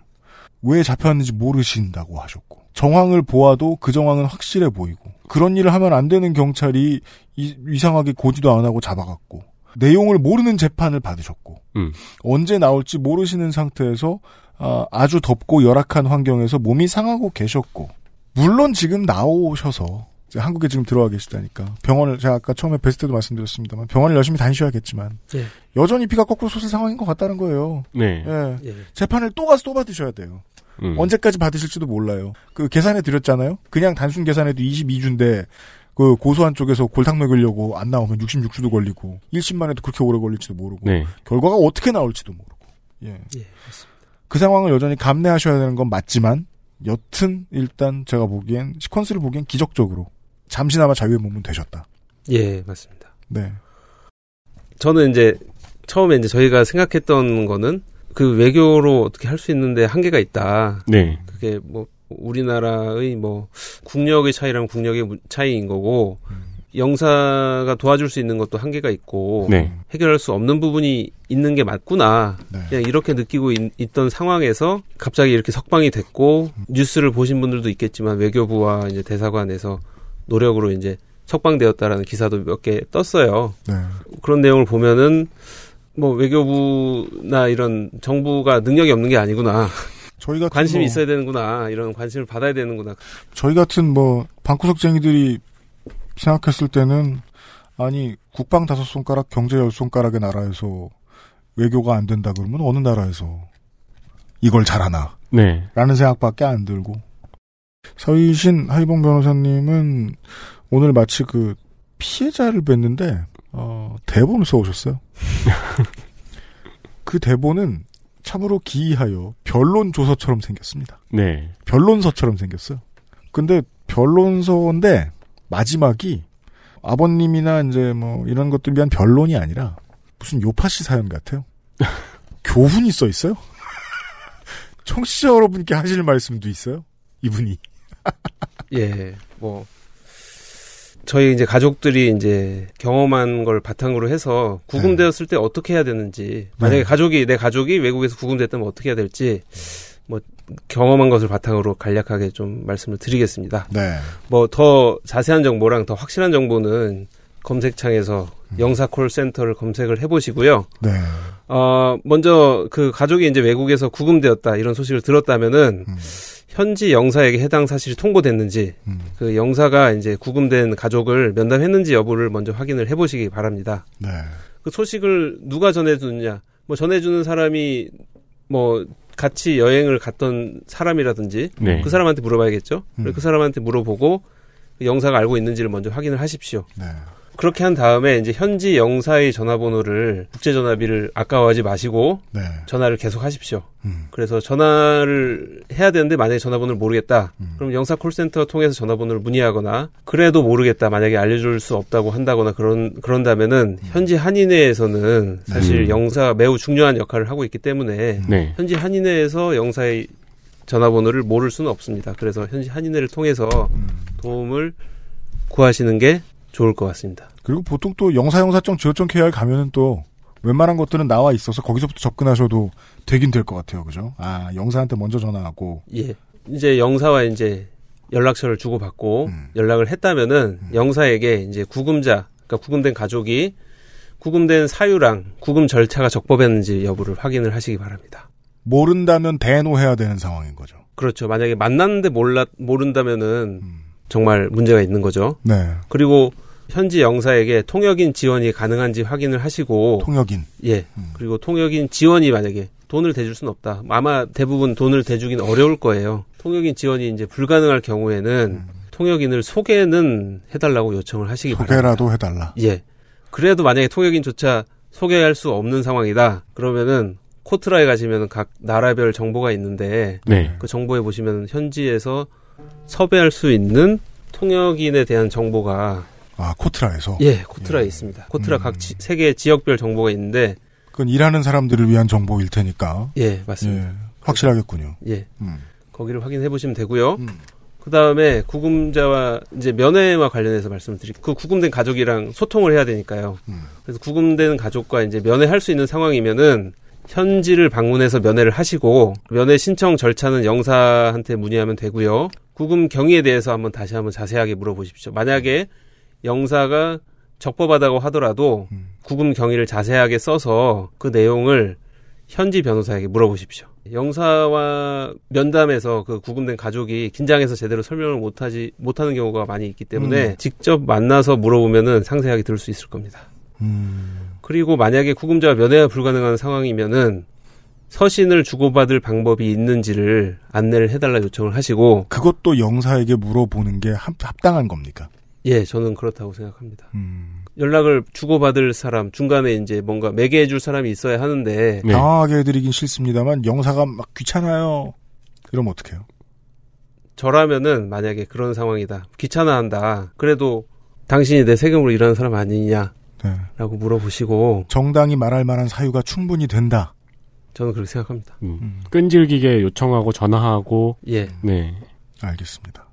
왜 잡혔는지 모르신다고 하셨고 정황을 보아도 그 정황은 확실해 보이고 그런 일을 하면 안 되는 경찰이 이, 이상하게 고지도 안 하고 잡아갔고 내용을 모르는 재판을 받으셨고 음. 언제 나올지 모르시는 상태에서 아, 아주 덥고 열악한 환경에서 몸이 상하고 계셨고 물론 지금 나오셔서 이제 한국에 지금 들어와 계시다니까 병원을 제가 아까 처음에 뵀을 때도 말씀드렸습니다만 병원을 열심히 다니셔야겠지만 예. 여전히 피가 거꾸로 솟을 상황인 것 같다는 거예요. 네. 예. 예. 재판을 또 가서 또 받으셔야 돼요. 음. 언제까지 받으실지도 몰라요. 그 계산해 드렸잖아요. 그냥 단순 계산해도 22주인데 그 고소한 쪽에서 골탕 먹이려고 안 나오면 66주도 걸리고 1심만 해도 그렇게 오래 걸릴지도 모르고 네. 결과가 어떻게 나올지도 모르고. 예. 예, 그 상황을 여전히 감내하셔야 되는 건 맞지만 여튼 일단 제가 보기엔 시퀀스를 보기엔 기적적으로 잠시나마 자유의 몸은 되셨다. 예, 맞습니다. 네. 저는 이제 처음에 이제 저희가 생각했던 거는 그 외교로 어떻게 할 수 있는데 한계가 있다. 네. 그게 뭐 우리나라의 뭐 국력의 차이랑 국력의 무- 차이인 거고 영사가 도와줄 수 있는 것도 한계가 있고 네. 해결할 수 없는 부분이 있는 게 맞구나. 네. 그냥 이렇게 느끼고 있, 던 상황에서 갑자기 이렇게 석방이 됐고 뉴스를 보신 분들도 있겠지만 외교부와 이제 대사관에서 노력으로 이제 석방되었다라는 기사도 몇 개 떴어요. 네. 그런 내용을 보면은 뭐 외교부나 이런 정부가 능력이 없는 게 아니구나. 저희 같은 관심이 뭐, 있어야 되는구나. 이런 관심을 받아야 되는구나. 저희 같은 뭐 방구석쟁이들이 생각했을 때는 아니 국방 다섯 손가락 경제 열 손가락의 나라에서 외교가 안 된다 그러면 어느 나라에서 이걸 잘하나 네. 라는 생각밖에 안 들고 서희신 하이봉 변호사님은 오늘 마치 그 피해자를 뵀는데 어, 대본을 써오셨어요. 그 대본은 참으로 기이하여 변론 조서처럼 생겼습니다. 네. 변론서처럼 생겼어요. 근데 변론서인데 마지막이 아버님이나 이제 뭐 이런 것들 위한 변론이 아니라 무슨 요파시 사연 같아요. 교훈이 써 있어요. 청취자 여러분께 하실 말씀도 있어요. 이분이. 예, 뭐 저희 이제 가족들이 이제 경험한 걸 바탕으로 해서 구금되었을 때 어떻게 해야 되는지 만약에 네. 가족이 내 가족이 외국에서 구금됐다면 어떻게 해야 될지 뭐 경험한 것을 바탕으로 간략하게 좀 말씀을 드리겠습니다. 네. 뭐 더 자세한 정보랑 더 확실한 정보는 검색창에서 음. 영사콜 센터를 검색을 해보시고요. 네. 어, 먼저 그 가족이 이제 외국에서 구금되었다 이런 소식을 들었다면은 음. 현지 영사에게 해당 사실이 통보됐는지 음. 그 영사가 이제 구금된 가족을 면담했는지 여부를 먼저 확인을 해보시기 바랍니다. 네. 그 소식을 누가 전해주느냐? 뭐 전해주는 사람이 뭐 같이 여행을 갔던 사람이라든지 네. 그 사람한테 물어봐야겠죠. 음. 그 사람한테 물어보고 그 영사가 알고 있는지를 먼저 확인을 하십시오. 네. 그렇게 한 다음에 이제 현지 영사의 전화번호를 국제 전화비를 아까워하지 마시고 네. 전화를 계속 하십시오. 음. 그래서 전화를 해야 되는데 만약에 전화번호를 모르겠다. 음. 그럼 영사 콜센터 통해서 전화번호를 문의하거나 그래도 모르겠다. 만약에 알려줄 수 없다고 한다거나 그런 그런다면은 현지 한인회에서는 사실 음. 영사가 매우 중요한 역할을 하고 있기 때문에 네. 현지 한인회에서 영사의 전화번호를 모를 수는 없습니다. 그래서 현지 한인회를 통해서 음. 도움을 구하시는 게 좋을 것 같습니다. 그리고 보통 또 영사영사증 지어증 KR 가면은 또 웬만한 것들은 나와 있어서 거기서부터 접근하셔도 되긴 될 것 같아요. 그죠? 아, 영사한테 먼저 전화하고. 예. 이제 영사와 이제 연락처를 주고받고 음. 연락을 했다면은 영사에게 이제 구금자, 그러니까 구금된 가족이 구금된 사유랑 구금 절차가 적법했는지 여부를 확인을 하시기 바랍니다. 모른다면 대노해야 되는 상황인 거죠. 그렇죠. 만약에 만났는데 몰라 모른다면은 음. 정말 문제가 있는 거죠. 네. 그리고 현지 영사에게 통역인 지원이 가능한지 확인을 하시고 통역인. 예. 음. 그리고 통역인 지원이 만약에 돈을 대줄 수는 없다. 아마 대부분 돈을 대주긴 어려울 거예요. 통역인 지원이 이제 불가능할 경우에는 통역인을 소개는 해달라고 요청을 하시기 바랍니다. 소개라도 해달라. 예. 그래도 만약에 통역인조차 소개할 수 없는 상황이다. 그러면은 코트라에 가시면 각 나라별 정보가 있는데 네. 그 정보에 보시면 현지에서 섭외할 수 있는 통역인에 대한 정보가 아 코트라에서 예 코트라에 있습니다. 코트라 음. 각 지- 세계 지역별 정보가 있는데 그건 일하는 사람들을 위한 정보일 테니까 예 맞습니다. 예, 확실하겠군요. 예 음. 거기를 확인해 보시면 되고요. 음. 그 다음에 구금자와 이제 면회와 관련해서 말씀을 드릴게요. 그 구금된 가족이랑 소통을 해야 되니까요. 음. 그래서 구금된 가족과 이제 면회할 수 있는 상황이면은 현지를 방문해서 면회를 하시고 면회 신청 절차는 영사한테 문의하면 되고요. 구금 경위에 대해서 한번 다시 한번 자세하게 물어보십시오. 만약에 영사가 적법하다고 하더라도 음. 구금 경위를 자세하게 써서 그 내용을 현지 변호사에게 물어보십시오. 영사와 면담에서 그 구금된 가족이 긴장해서 제대로 설명을 못하지 못하는 경우가 많이 있기 때문에 음. 직접 만나서 물어보면은 상세하게 들을 수 있을 겁니다. 음. 그리고 만약에 구금자와 면회가 불가능한 상황이면은 서신을 주고받을 방법이 있는지를 안내를 해달라 요청을 하시고 그것도 영사에게 물어보는 게 합, 합당한 겁니까? 예 저는 그렇다고 생각합니다. 음. 연락을 주고받을 사람 중간에 이제 뭔가 매개해줄 사람이 있어야 하는데 네. 당황하게 해드리긴 싫습니다만 영사가 막 귀찮아요. 이러면 어떡해요? 저라면은 만약에 그런 상황이다 귀찮아한다 그래도 당신이 내 세금으로 일하는 사람 아니냐라고 네. 물어보시고 정당이 말할 만한 사유가 충분히 된다. 저는 그렇게 생각합니다. 음. 음. 끈질기게 요청하고 전화하고 예 네. 알겠습니다.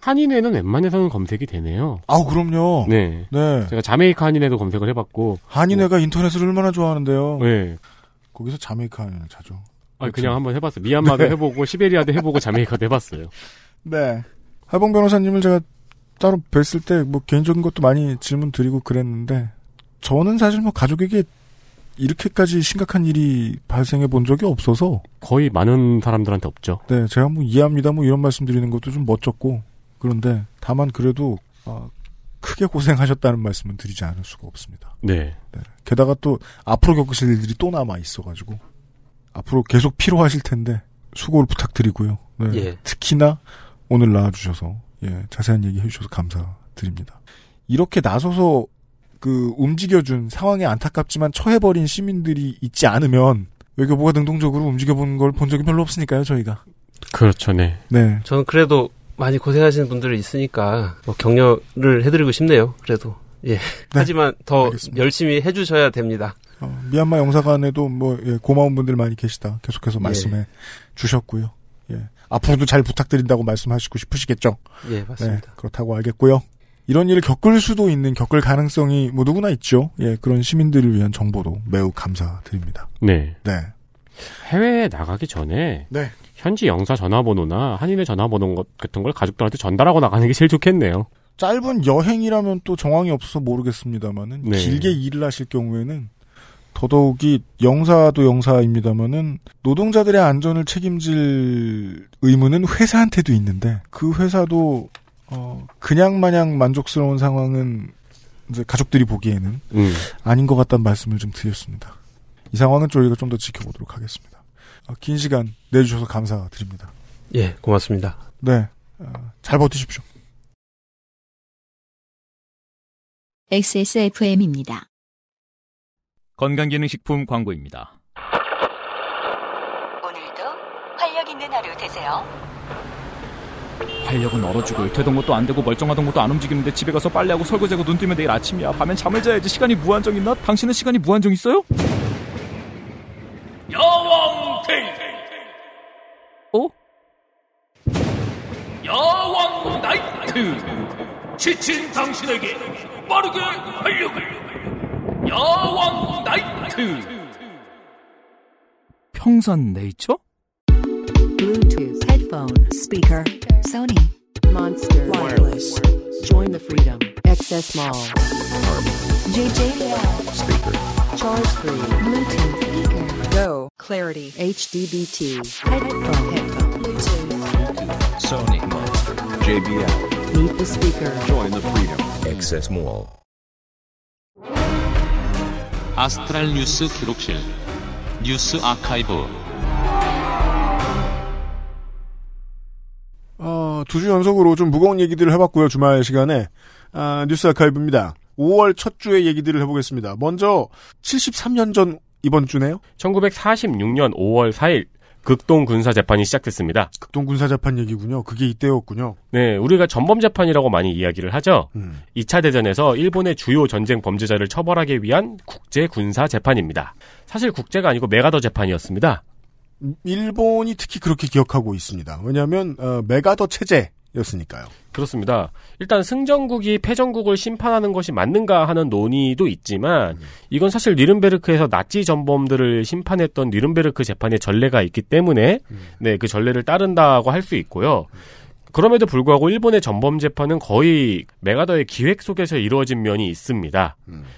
한인회는 웬만해서는 검색이 되네요. 아우 그럼요. 네. 네. 제가 자메이카 한인회도 검색을 해봤고, 한인회가 인터넷을 얼마나 좋아하는데요. 네. 거기서 자메이카 한인을 찾죠. 아, 그냥 한번 해봤어요. 미얀마도 네. 해보고, 시베리아도 해보고, 자메이카도 해봤어요. 네. 하봉 변호사님을 제가 따로 뵀을 때 뭐 개인적인 것도 많이 질문 드리고 그랬는데 저는 사실 뭐 가족에게 이렇게까지 심각한 일이 발생해 본 적이 없어서 거의 많은 사람들한테 없죠. 네 제가 뭐 이해합니다 뭐 이런 말씀 드리는 것도 좀 멋졌고 그런데 다만 그래도 어, 크게 고생하셨다는 말씀은 드리지 않을 수가 없습니다. 네. 네. 게다가 또 앞으로 겪으실 일들이 또 남아 있어가지고 앞으로 계속 필요하실 텐데 수고를 부탁드리고요. 네. 예. 특히나 오늘 나와주셔서 예, 자세한 얘기 해주셔서 감사드립니다. 이렇게 나서서 그 움직여준 상황에 안타깝지만 처해버린 시민들이 있지 않으면 외교부가 능동적으로 움직여본 걸 본 적이 별로 없으니까요 저희가. 그렇죠, 네. 네. 저는 그래도 많이 고생하시는 분들이 있으니까 뭐 격려를 해드리고 싶네요. 그래도 예. 하지만 더 알겠습니다. 열심히 해주셔야 됩니다. 어, 미얀마 영사관에도 뭐 예, 고마운 분들 많이 계시다. 계속해서 예. 말씀해 주셨고요. 예. 앞으로도 잘 부탁드린다고 말씀하시고 싶으시겠죠. 예, 맞습니다. 네, 그렇다고 알겠고요. 이런 일을 겪을 수도 있는 겪을 가능성이 뭐 누구나 있죠. 예, 그런 시민들을 위한 정보도 매우 감사드립니다. 네. 네. 해외에 나가기 전에, 네. 현지 영사 전화번호나 한인회 전화번호 것- 같은 걸 가족들한테 전달하고 나가는 게 제일 좋겠네요. 짧은 여행이라면 또 정황이 없어서 모르겠습니다만은 네. 길게 일을 하실 경우에는 더더욱이 영사도 영사입니다만은 노동자들의 안전을 책임질 의무는 회사한테도 있는데 그 회사도 어 그냥 마냥 만족스러운 상황은 이제 가족들이 보기에는 음. 아닌 것 같다는 말씀을 좀 드렸습니다. 이 상황은 저희가 좀 더 지켜보도록 하겠습니다. 어, 긴 시간 내주셔서 감사드립니다. 예, 고맙습니다. 네, 어, 잘 버티십시오. XSFM입니다. 건강기능식품 광고입니다. 오늘도 활력 있는 하루 되세요. 활력은 얼어 죽을 되던 것도 안 되고 멀쩡하던 것도 안 움직이는데 집에 가서 빨래하고 설거지하고 눈 뜨면 내일 아침이야. 밤엔 잠을 자야지. 시간이 무한정 있나? 당신은 시간이 무한정 있어요? 야왕 테이트 어? 야왕 나이트 지친 당신에게 빠르게 활력을 야왕 나이트 평산 네이처? Bluetooth headphone speaker Sony Monster Wireless Join the freedom XS Mall JJL speaker Charge free Bluetooth speaker Go Clarity HDBT headphone headphone Bluetooth Sony Monster. JBL. Meet the speaker Join the freedom. Access Mall. 아스트랄 뉴스 기록실 뉴스 아카이브 어, 두 주 연속으로 좀 무거운 얘기들을 해봤고요, 주말 시간에. 아, 뉴스 아카이브입니다. 5월 첫 주의 얘기들을 해보겠습니다. 먼저, 73년 전 이번 주네요? 1946년 5월 4일, 극동 군사 재판이 시작됐습니다. 극동 군사 재판 얘기군요. 그게 이때였군요. 네, 우리가 전범 재판이라고 많이 이야기를 하죠. 음. 2차 대전에서 일본의 주요 전쟁 범죄자를 처벌하기 위한 국제 군사 재판입니다. 사실 국제가 아니고 메가더 재판이었습니다. 일본이 특히 그렇게 기억하고 있습니다. 왜냐하면 어, 메가더 체제 였으니까요. 그렇습니다. 일단 승전국이 패전국을 심판하는 것이 맞는가 하는 논의도 있지만 이건 사실 니른베르크에서 나치 전범들을 심판했던 니른베르크 재판의 전례가 있기 때문에 네, 그 전례를 따른다고 할 수 있고요. 그럼에도 불구하고 일본의 전범 재판은 거의 메가더의 기획 속에서 이루어진 면이 있습니다.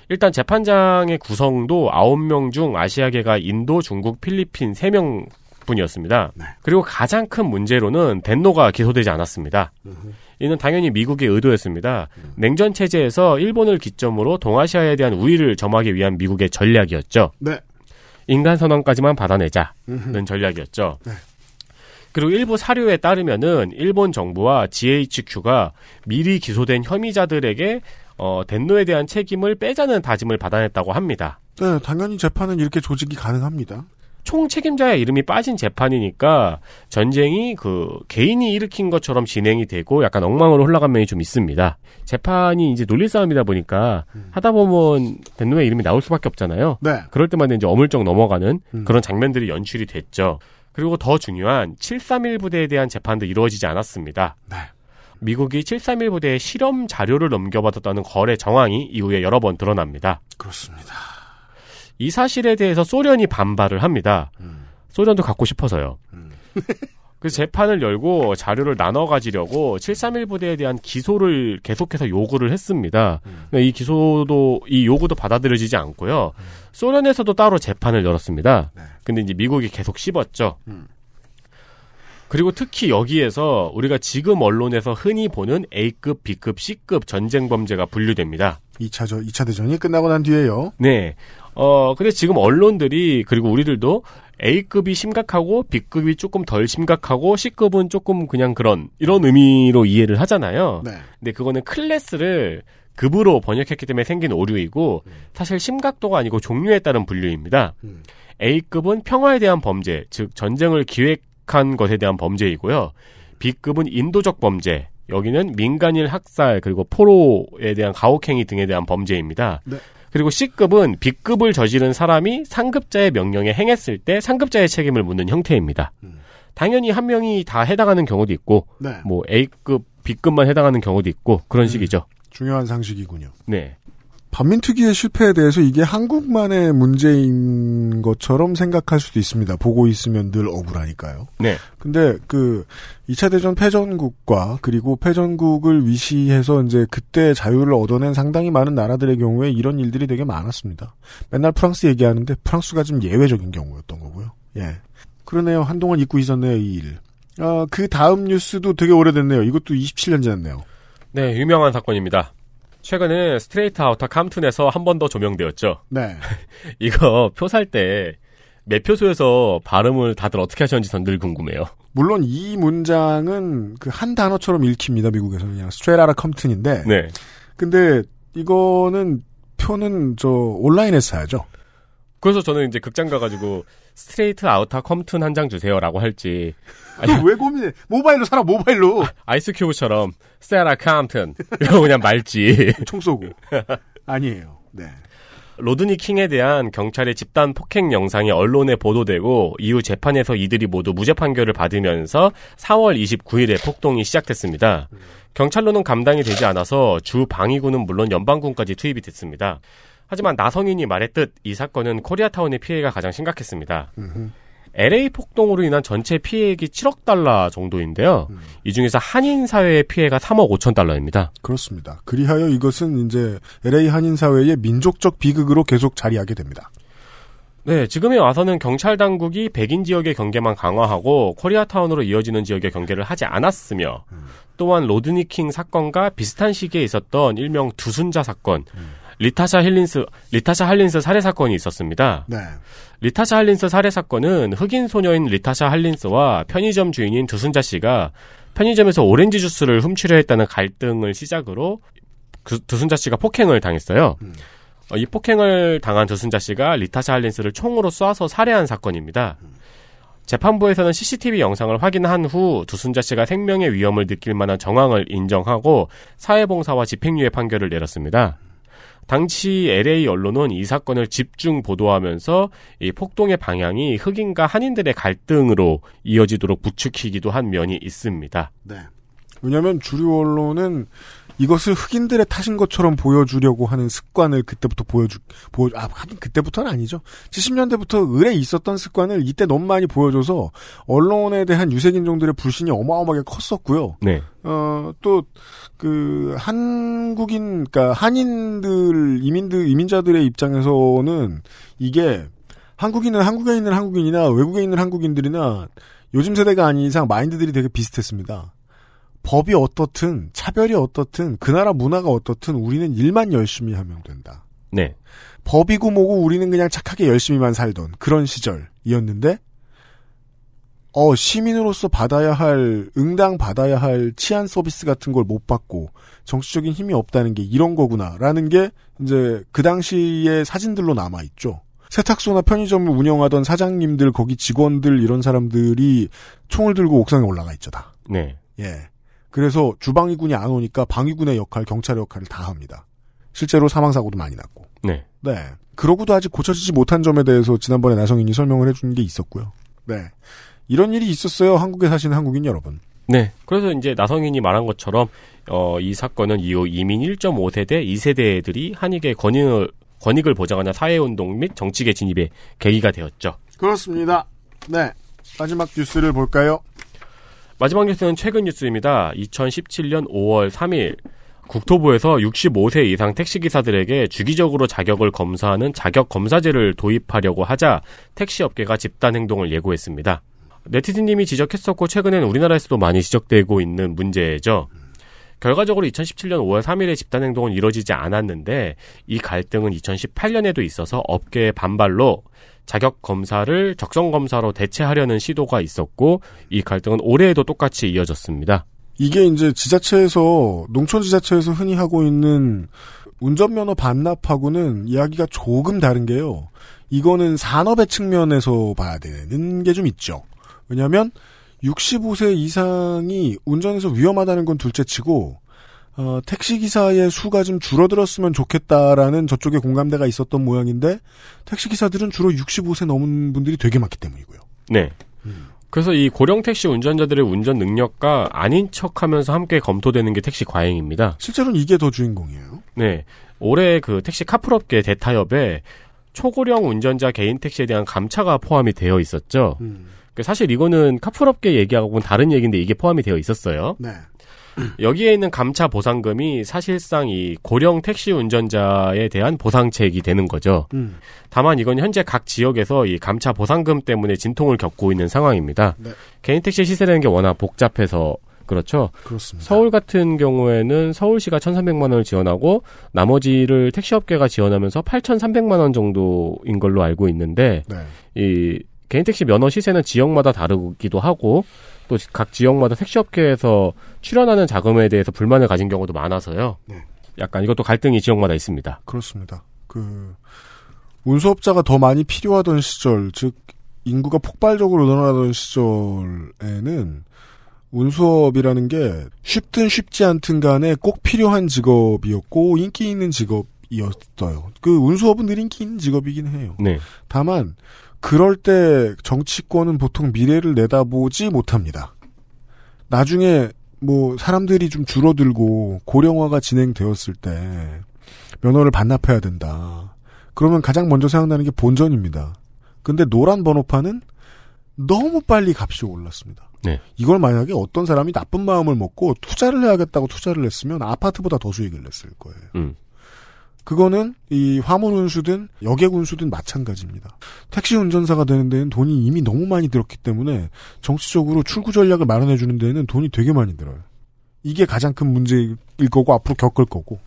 일단 재판장의 구성도 9명 중 아시아계가 인도, 중국, 필리핀 3명 분이었습니다. 그리고 가장 큰 문제로는 덴노가 기소되지 않았습니다. 이는 당연히 미국의 의도였습니다. 냉전 체제에서 일본을 기점으로 동아시아에 대한 우위를 점하기 위한 미국의 전략이었죠. 네. 인간 선언까지만 받아내자는 전략이었죠. 그리고 일부 사료에 따르면은 일본 정부와 GHQ가 미리 기소된 혐의자들에게 어, 덴노에 대한 책임을 빼자는 다짐을 받아냈다고 합니다. 네, 당연히 재판은 이렇게 조직이 가능합니다. 총 책임자의 이름이 빠진 재판이니까 전쟁이 그 개인이 일으킨 것처럼 진행이 되고 약간 엉망으로 흘러간 면이 좀 있습니다. 재판이 이제 논리 싸움이다 보니까 하다 보면 덴노의 이름이 나올 수밖에 없잖아요. 네. 그럴 때마다 이제 어물쩍 넘어가는 그런 장면들이 연출이 됐죠. 그리고 더 중요한 731 부대에 대한 재판도 이루어지지 않았습니다. 미국이 731 부대에 실험 자료를 넘겨받았다는 거래 정황이 이후에 여러 번 드러납니다. 그렇습니다. 이 사실에 대해서 소련이 반발을 합니다. 소련도 갖고 싶어서요. 그래서 재판을 열고 자료를 나눠 가지려고 731 부대에 대한 기소를 계속해서 요구를 했습니다. 근데 이 기소도 이 요구도 받아들여지지 않고요. 소련에서도 따로 재판을 열었습니다. 근데 이제 미국이 계속 씹었죠. 그리고 특히 여기에서 우리가 지금 언론에서 흔히 보는 A급, B급, C급 전쟁 범죄가 분류됩니다. 2차 저 2차 대전이 끝나고 난 뒤에요. 네. 어, 근데 지금 언론들이, 그리고 우리들도 A급이 심각하고, B급이 조금 덜 심각하고, C급은 조금 그냥 그런, 이런 의미로 이해를 하잖아요. 네. 근데 그거는 클래스를 급으로 번역했기 때문에 생긴 오류이고, 사실 심각도가 아니고 종류에 따른 분류입니다. A급은 평화에 대한 범죄, 즉, 전쟁을 기획한 것에 대한 범죄이고요. B급은 인도적 범죄, 여기는 민간인 학살, 그리고 포로에 대한 가혹행위 등에 대한 범죄입니다. 네. 그리고 C급은 B급을 저지른 사람이 상급자의 명령에 행했을 때 상급자의 책임을 묻는 형태입니다. 당연히 한 명이 다 해당하는 경우도 있고, 네. 뭐 A급, B급만 해당하는 경우도 있고 그런 식이죠. 중요한 상식이군요. 네. 반민특위의 실패에 대해서 이게 한국만의 문제인 것처럼 생각할 수도 있습니다. 보고 있으면 늘 억울하니까요. 네. 근데 그 2차 대전 패전국과 그리고 패전국을 위시해서 이제 그때 자유를 얻어낸 상당히 많은 나라들의 경우에 이런 일들이 되게 많았습니다. 맨날 프랑스 얘기하는데 프랑스가 좀 예외적인 경우였던 거고요. 예. 그러네요. 한동안 잊고 있었네요, 이 일. 아, 그 다음 뉴스도 되게 오래됐네요. 이것도 27년 지났네요. 네, 유명한 사건입니다. 최근에 Straight Outta Compton에서 한 번 더 조명되었죠. 네. 이거 표 살 때 매표소에서 발음을 다들 어떻게 하셨는지 전늘 궁금해요. 물론 이 문장은 그 한 단어처럼 읽힙니다. 미국에서 그냥 Straight Compton인데. 네. 근데 이거는 표는 저 온라인에서 사야죠. 그래서 저는 이제 극장 가가지고 Straight Outta Compton 한 장 주세요라고 할지 왜 고민해? 모바일로 사라 모바일로. 아이스 큐브처럼 Straight Outta Compton 이거 그냥 말지. 총 쏘고. 아니에요. 네. 로드니 킹에 대한 경찰의 집단 폭행 영상이 언론에 보도되고 이후 재판에서 이들이 모두 무죄 판결을 받으면서 4월 29일에 폭동이 시작됐습니다. 경찰로는 감당이 되지 않아서 주 방위군은 물론 연방군까지 투입이 됐습니다. 하지만 나성인이 말했듯 이 사건은 코리아타운의 피해가 가장 심각했습니다. LA 폭동으로 인한 전체 피해액이 7억 달러 정도인데요. 이 중에서 한인 사회의 피해가 3억 5천 달러입니다. 그렇습니다. 그리하여 이것은 이제 LA 한인 사회의 민족적 비극으로 계속 자리하게 됩니다. 네, 지금에 와서는 경찰 당국이 백인 지역의 경계만 강화하고 코리아타운으로 이어지는 지역의 경계를 하지 않았으며 또한 로드니 킹 사건과 비슷한 시기에 있었던 일명 두순자 사건, 라타샤 할린스 라타샤 할린스 살해 사건이 있었습니다. 네. 라타샤 할린스 살해 사건은 흑인 소녀인 라타샤 할린스와 편의점 주인인 두순자 씨가 편의점에서 오렌지 주스를 훔치려 했다는 갈등을 시작으로 그 두순자 씨가 폭행을 당했어요. 어, 이 폭행을 당한 두순자 씨가 라타샤 할린스를 총으로 쏴서 살해한 사건입니다. 재판부에서는 CCTV 영상을 확인한 후 두순자 씨가 생명의 위험을 느낄 만한 정황을 인정하고 사회봉사와 집행유예 판결을 내렸습니다. 당시 LA 언론은 이 사건을 집중 보도하면서 이 폭동의 방향이 흑인과 한인들의 갈등으로 이어지도록 부추기기도 한 면이 있습니다. 네. 왜냐하면 주류 언론은 이것을 흑인들의 탓인 것처럼 보여주려고 하는 습관을 그때부터 보여주, 보여, 아, 하긴 그때부터는 아니죠. 70년대부터 을에 있었던 습관을 이때 너무 많이 보여줘서 언론에 대한 유색인종들의 불신이 어마어마하게 컸었고요. 네. 어, 또, 그, 한국인, 그니까, 한인들, 이민들, 이민자들의 입장에서는 이게 한국인은 한국에 있는 한국인이나 외국에 있는 한국인들이나 요즘 세대가 아닌 이상 마인드들이 되게 비슷했습니다. 법이 어떻든, 차별이 어떻든, 그 나라 문화가 어떻든 우리는 일만 열심히 하면 된다. 네. 법이고 뭐고 우리는 그냥 착하게 열심히만 살던 그런 시절이었는데, 어, 시민으로서 받아야 할, 응당 받아야 할 치안 서비스 같은 걸 못 받고, 정치적인 힘이 없다는 게 이런 거구나, 라는 게, 이제, 그 당시의 사진들로 남아 있죠. 세탁소나 편의점을 운영하던 사장님들, 거기 직원들, 이런 사람들이 총을 들고 옥상에 올라가 있죠, 다. 네. 예. 그래서 주방위군이 안 오니까 방위군의 역할, 경찰의 역할을 다 합니다. 실제로 사망사고도 많이 났고. 네. 네. 그러고도 아직 고쳐지지 못한 점에 대해서 지난번에 나성인이 설명을 해준 게 있었고요. 네. 이런 일이 있었어요. 한국에 사시는 한국인 여러분. 네. 그래서 이제 나성인이 말한 것처럼 어, 이 사건은 이후 이민 1.5세대, 2세대들이 한익의 권익을, 권익을 보장하는 사회운동 및 정치계 진입의 계기가 되었죠. 그렇습니다. 네. 마지막 뉴스를 볼까요? 마지막 뉴스는 최근 뉴스입니다. 2017년 5월 3일 국토부에서 65세 이상 택시기사들에게 주기적으로 자격을 검사하는 자격 검사제를 도입하려고 하자 택시업계가 집단 행동을 예고했습니다. 네티즌님이 지적했었고 최근엔 우리나라에서도 많이 지적되고 있는 문제죠. 결과적으로 2017년 5월 3일에 집단 행동은 이뤄지지 않았는데 이 갈등은 2018년에도 있어서 업계의 반발로 자격 검사를 적성 검사로 대체하려는 시도가 있었고 이 갈등은 올해에도 똑같이 이어졌습니다. 이게 이제 지자체에서 농촌 지자체에서 흔히 하고 있는 운전면허 반납하고는 이야기가 조금 다른 게요. 이거는 산업의 측면에서 봐야 되는 게 좀 있죠. 왜냐하면 65세 이상이 운전에서 위험하다는 건 둘째치고 어, 택시 기사의 수가 좀 줄어들었으면 좋겠다라는 저쪽에 공감대가 있었던 모양인데 택시 기사들은 주로 65세 넘은 분들이 되게 많기 때문이고요. 네. 그래서 이 고령 택시 운전자들의 운전 능력과 아닌 척 하면서 함께 검토되는 게 택시 과잉입니다. 실제로는 이게 더 주인공이에요. 네. 올해 그 택시 카풀업계 대타협에 초고령 운전자 개인 택시에 대한 감차가 포함이 되어 있었죠. 음. 그 사실 이거는 카풀업계 얘기하고는 다른 얘기인데 이게 포함이 되어 있었어요. 네. 여기에 있는 감차 보상금이 사실상 이 고령 택시 운전자에 대한 보상책이 되는 거죠. 음. 다만 이건 현재 각 지역에서 이 감차 보상금 때문에 진통을 겪고 있는 상황입니다. 네. 개인 택시 시세라는 게 워낙 복잡해서 그렇죠. 그렇습니다. 서울 같은 경우에는 서울시가 1,300만 원을 지원하고 나머지를 택시업계가 지원하면서 8,300만 원 정도인 걸로 알고 있는데 네. 이 개인 택시 면허 시세는 지역마다 다르기도 하고 또 각 지역마다 택시업계에서 출연하는 자금에 대해서 불만을 가진 경우도 많아서요. 네. 약간 이것도 갈등이 지역마다 있습니다. 그렇습니다. 그 운수업자가 더 많이 필요하던 시절, 즉 인구가 폭발적으로 늘어나던 시절에는 운수업이라는 게 쉽든 쉽지 않든 간에 꼭 필요한 직업이었고 인기 있는 직업이었어요. 그 운수업은 늘 인기 있는 직업이긴 해요. 네. 다만 그럴 때 정치권은 보통 미래를 내다보지 못합니다. 나중에 뭐 사람들이 좀 줄어들고 고령화가 진행되었을 때 면허를 반납해야 된다. 그러면 가장 먼저 생각나는 게 본전입니다. 근데 노란 번호판은 너무 빨리 값이 올랐습니다. 네. 이걸 만약에 어떤 사람이 나쁜 마음을 먹고 투자를 해야겠다고 투자를 했으면 아파트보다 더 수익을 냈을 거예요. 음. 그거는 이 화물 운수든 여객 운수든 마찬가지입니다. 택시 운전사가 되는 데는 돈이 이미 너무 많이 들었기 때문에 정치적으로 출구 전략을 마련해 주는 데는 돈이 되게 많이 들어요. 이게 가장 큰 문제일 거고 앞으로 겪을 거고.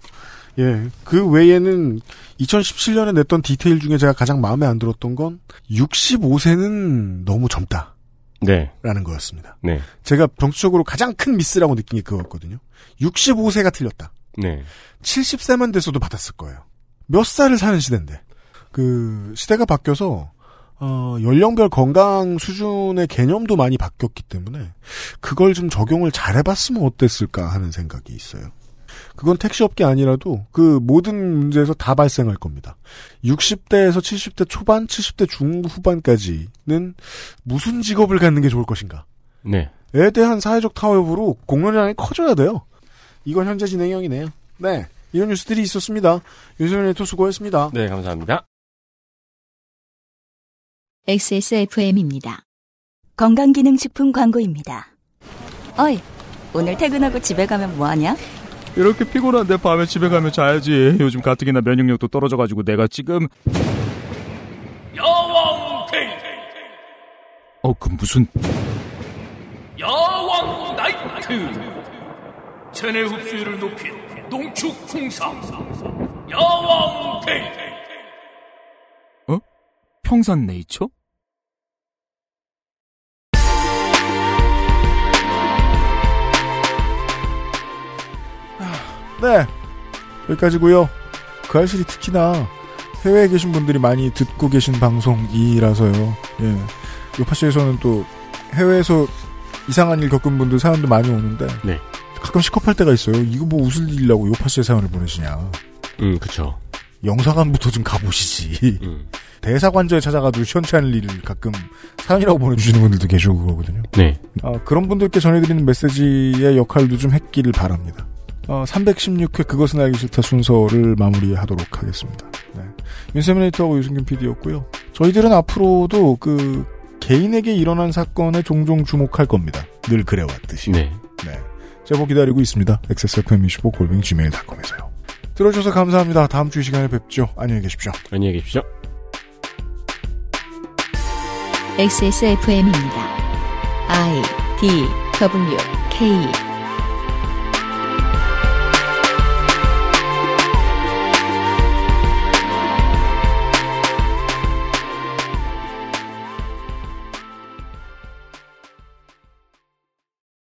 예. 그 외에는 2017년에 냈던 디테일 중에 제가 가장 마음에 안 들었던 건 65세는 너무 젊다. 네. 라는 거였습니다. 네. 제가 정치적으로 가장 큰 미스라고 느낀 게 그거였거든요. 65세가 틀렸다. 네. 70세만 돼서도 받았을 거예요. 몇 살을 사는 시대인데. 그, 시대가 바뀌어서, 어, 연령별 건강 수준의 개념도 많이 바뀌었기 때문에 그걸 좀 적용을 잘 해봤으면 어땠을까 하는 생각이 있어요. 그건 택시업계 아니라도 그 모든 문제에서 다 발생할 겁니다. 60대에서 70대 초반, 70대 중후반까지는 무슨 직업을 갖는 게 좋을 것인가? 네. 에 대한 사회적 타협으로 공론량이 커져야 돼요. 이건 현재 진행형이네요. 네. 이런 뉴스들이 있었습니다. 윤세민 에디터 수고했습니다. 네, 감사합니다. XSFM입니다. 건강기능식품 광고입니다. 어이, 오늘 퇴근하고 집에 가면 뭐하냐? 이렇게 피곤한데 밤에 집에 가면 자야지. 요즘 가뜩이나 면역력도 떨어져가지고 내가 지금 야왕 테이 어 그 무슨 야왕 나이트 체내 흡수율을 높인 농축 홍삼 야왕 테이 어? 평산 네이처? 네. 여기까지고요. 그 알실이 특히나 해외에 계신 분들이 많이 듣고 계신 방송이라서요. 예. 요파시에서는 또 해외에서 이상한 일 겪은 분들 사연도 많이 오는데 네. 가끔 시겁할 때가 있어요. 이거 뭐 웃을 일이라고 요파시에 사연을 보내시냐. 음, 그쵸. 영사관부터 좀 가보시지. 음. 대사관저에 찾아가도 시원치 않을 일을 가끔 사연이라고 보내주시는 분들도 계시고 그러거든요. 네. 아, 그런 분들께 전해드리는 메시지의 역할도 좀 했기를 바랍니다. 어, 316회 그것은 알기 싫다 순서를 마무리하도록 하겠습니다. 네. 윤세미네이터하고 유승균 PD였고요. 저희들은 앞으로도 그 개인에게 일어난 사건에 종종 주목할 겁니다. 늘 그래왔듯이. 네. 네. 제보 기다리고 있습니다. XSFM25 골뱅이 gmail.com에서요. 들어주셔서 감사합니다. 다음 주 이 시간에 뵙죠. 안녕히 계십시오. 안녕히 계십시오. XSFM입니다. I D W K